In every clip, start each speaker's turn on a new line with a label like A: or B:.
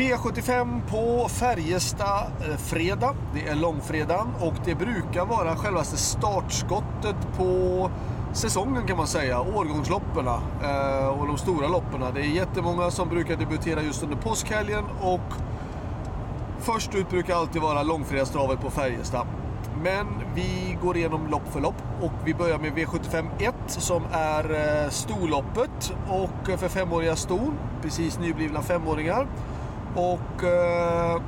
A: V75 på Färjestad eh, fredag. Det är långfredagen och det brukar vara självaste startskottet på säsongen kan man säga. Årgångsloppen eh, och de stora loppen. Det är jättemånga som brukar debutera just under påskhelgen och först ut brukar alltid vara långfredagstravet på Färjestad. Men vi går igenom lopp för lopp och vi börjar med V75 1 som är eh, storloppet och för femåriga ston. Precis nyblivna femåringar. Och... Eh,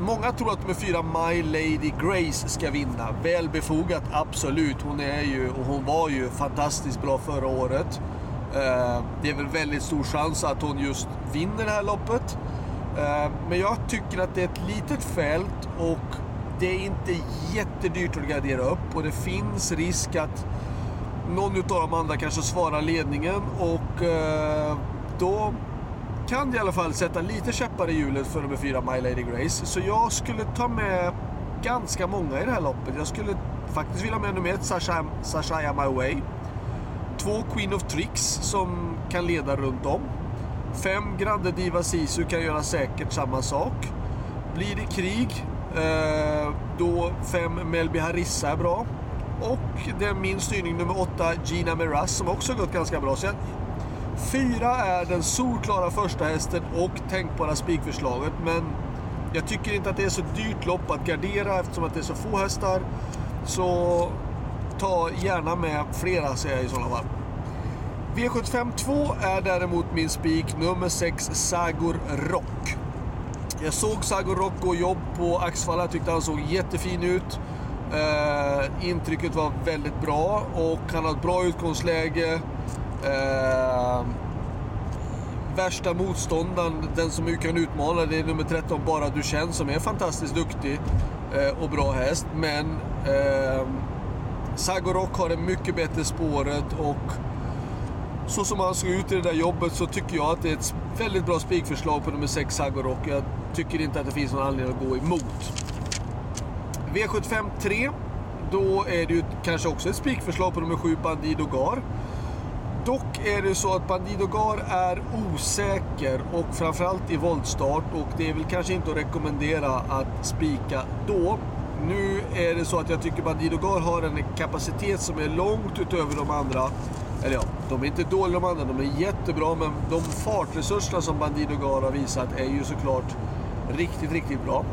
A: många tror att nummer fyra My Lady Grace ska vinna. Väl befogat, absolut. Hon är ju, och hon var ju fantastiskt bra förra året. Eh, det är väl väldigt stor chans att hon just vinner det här loppet. Eh, men jag tycker att det är ett litet fält och det är inte jättedyrt att gardera upp. Och det finns risk att någon av de andra kanske svarar ledningen och eh, då kan i alla fall sätta lite käppar i hjulet för nummer fyra My Lady Grace. Så jag skulle ta med ganska många i det här loppet. Jag skulle faktiskt vilja ha med nummer ett, Sasha, Sasha My Way. Två Queen of Tricks som kan leda runt om. Fem Grande Diva Sisu kan göra säkert samma sak. Blir det krig, eh, då fem Melby Harissa är bra. Och det är min styrning nummer åtta Gina Miraz som också gått ganska bra. Så jag, Fyra är den solklara första hästen och tänkbara spikförslaget. Men jag tycker inte att det är så dyrt lopp att gardera eftersom att det är så få hästar. Så ta gärna med flera säger jag i sådana fall. V75 2 är däremot min spik nummer 6 Sagor Rock. Jag såg Sagor Rock gå jobb på Axvalla. Jag tyckte han såg jättefin ut. Uh, intrycket var väldigt bra och han har ett bra utgångsläge. Eh, värsta motståndaren, den som kan utmana, det är nummer 13, Bara Du känns, som är fantastiskt duktig eh, och bra häst. Men eh, Sagorok har det mycket bättre spåret och så som han såg ut i det där jobbet så tycker jag att det är ett väldigt bra spikförslag på nummer 6 Sagorok. Jag tycker inte att det finns någon anledning att gå emot. V75 3. Då är det ju kanske också ett spikförslag på nummer 7 Bandido Gar. Dock är det så att Bandido Gar är osäker och framförallt i voltstart och det är väl kanske inte att rekommendera att spika då. Nu är det så att jag tycker Bandido Gar har en kapacitet som är långt utöver de andra. Eller ja, de är inte dåliga de andra, de är jättebra men de fartresurserna som Bandido Gar har visat är ju såklart riktigt, riktigt bra.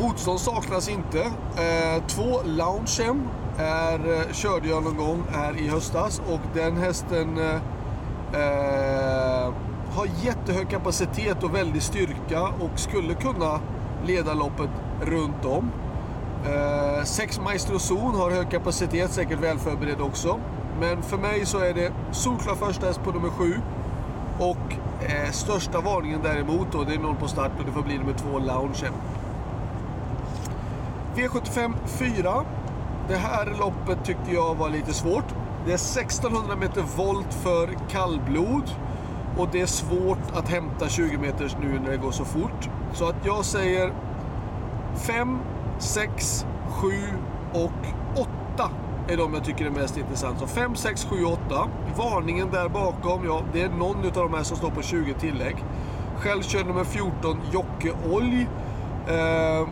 A: Motstånd saknas inte. Eh, två Loungem är, eh, körde jag någon gång här i höstas och den hästen eh, eh, har jättehög kapacitet och väldig styrka och skulle kunna leda loppet runt om. Eh, sex Maestro Zon har hög kapacitet, säkert välförberedd också. Men för mig så är det solklar första häst på nummer sju. Och eh, största varningen däremot då, det är noll på start och det får bli nummer två Lounge. V75 4 det här loppet tyckte jag var lite svårt. Det är 1600 meter volt för kallblod. Och det är svårt att hämta 20 meters nu när det går så fort. Så att jag säger 5, 6, 7 och 8 är de jag tycker är mest intressant. Så 5, 6, 7, 8. Varningen där bakom, ja, det är någon av de här som står på 20 tillägg. Själv kör nummer 14 Jocke Olj. Eh,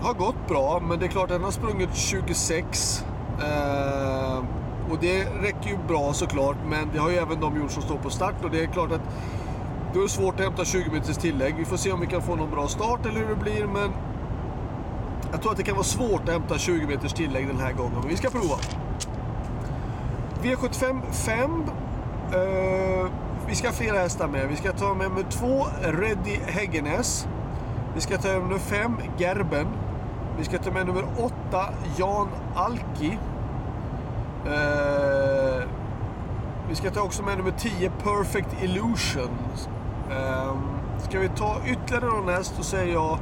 A: har gått bra, men det är klart den har sprungit 26. Eh, och det räcker ju bra såklart, men det har ju även de gjort som står på start. Och det är klart att då är det svårt att hämta 20 meters tillägg. Vi får se om vi kan få någon bra start eller hur det blir, men jag tror att det kan vara svårt att hämta 20 meters tillägg den här gången, men vi ska prova. V75 5. Eh, vi ska ha flera hästar med. Vi ska ta med nummer 2, Reddy Häggenäs. Vi ska ta med nummer 5, Gerben. Vi ska ta med nummer 8, Jan Alki. Eh, vi ska ta också med nummer 10, Perfect Illusion. Eh, ska vi ta ytterligare någon häst så säger jag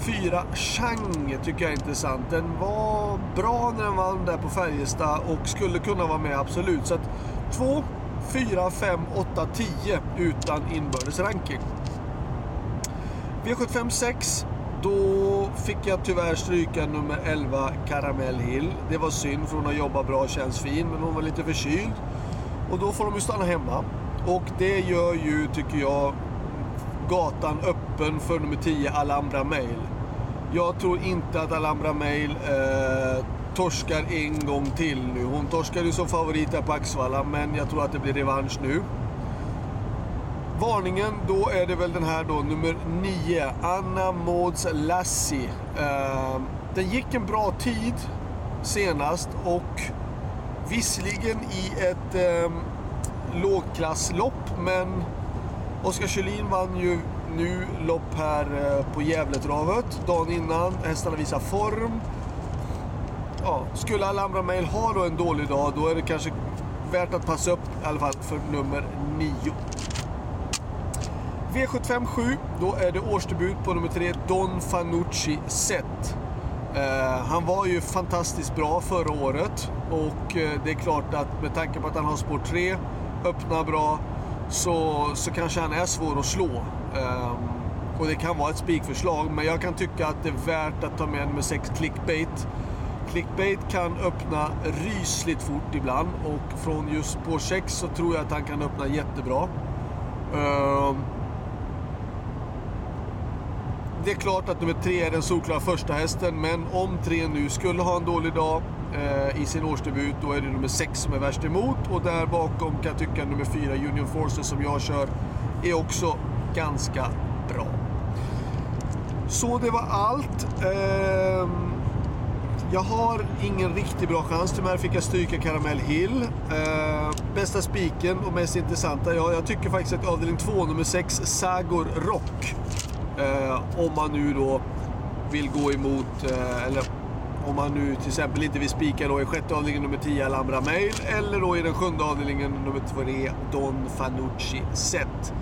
A: 4, Chang tycker jag är intressant. Den var bra när den vann där på Färjestad och skulle kunna vara med absolut. Så att 2, 4, 5, 8, 10 utan inbördes ranking. V75 6 då fick jag tyvärr stryka nummer 11, Caramel Hill. Det var synd för hon har jobbat bra och känns fin, men hon var lite förkyld. Och då får de ju stanna hemma. Och det gör ju, tycker jag, gatan öppen för nummer 10 Alhambra Mail. Jag tror inte att Alhambra Mail eh, torskar en gång till nu. Hon torskade ju som favorit här på Axvalla, men jag tror att det blir revansch nu. Varningen, då är det väl den här då, nummer 9, Anna Mauds Lassie. Eh, den gick en bra tid senast och visserligen i ett eh, lågklasslopp, men Oskar Kjellin vann ju nu lopp här eh, på Gävletravet dagen innan. Hästarna visar form. Ja, skulle Alhambra Mail ha då en dålig dag, då är det kanske värt att passa upp i alla fall för nummer 9. V75 7, då är det årsdebut på nummer 3, Don Fanucci Set. Eh, han var ju fantastiskt bra förra året och eh, det är klart att med tanke på att han har spår 3, öppnar bra, så, så kanske han är svår att slå. Eh, och det kan vara ett spikförslag, men jag kan tycka att det är värt att ta med nummer 6, Clickbait. Clickbait kan öppna rysligt fort ibland och från just spår 6 så tror jag att han kan öppna jättebra. Det är klart att nummer tre är den solklara första hästen men om tre nu skulle ha en dålig dag eh, i sin årsdebut då är det nummer sex som är värst emot och där bakom kan jag tycka nummer fyra Union Forces som jag kör är också ganska bra. Så det var allt. Eh, jag har ingen riktigt bra chans. Tyvärr fick jag stryka Caramel Hill. Eh, bästa spiken och mest intressanta, ja, jag tycker faktiskt att avdelning 2, nummer 6, Sagor Rock Eh, om man nu då vill gå emot, eh, eller om man nu till exempel inte vill spika då i sjätte avdelningen nummer 10 Alhambra Mail eller då i den sjunde avdelningen nummer 3 Don Fanucci Set.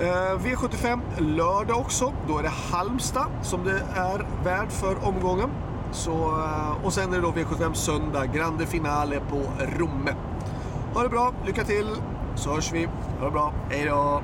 A: Eh, V75 lördag också. Då är det Halmstad som det är värd för omgången. Så, eh, och sen är det då V75 söndag, Grande Finale på Romme. Ha det bra, lycka till, så hörs vi. Ha det bra, hejdå!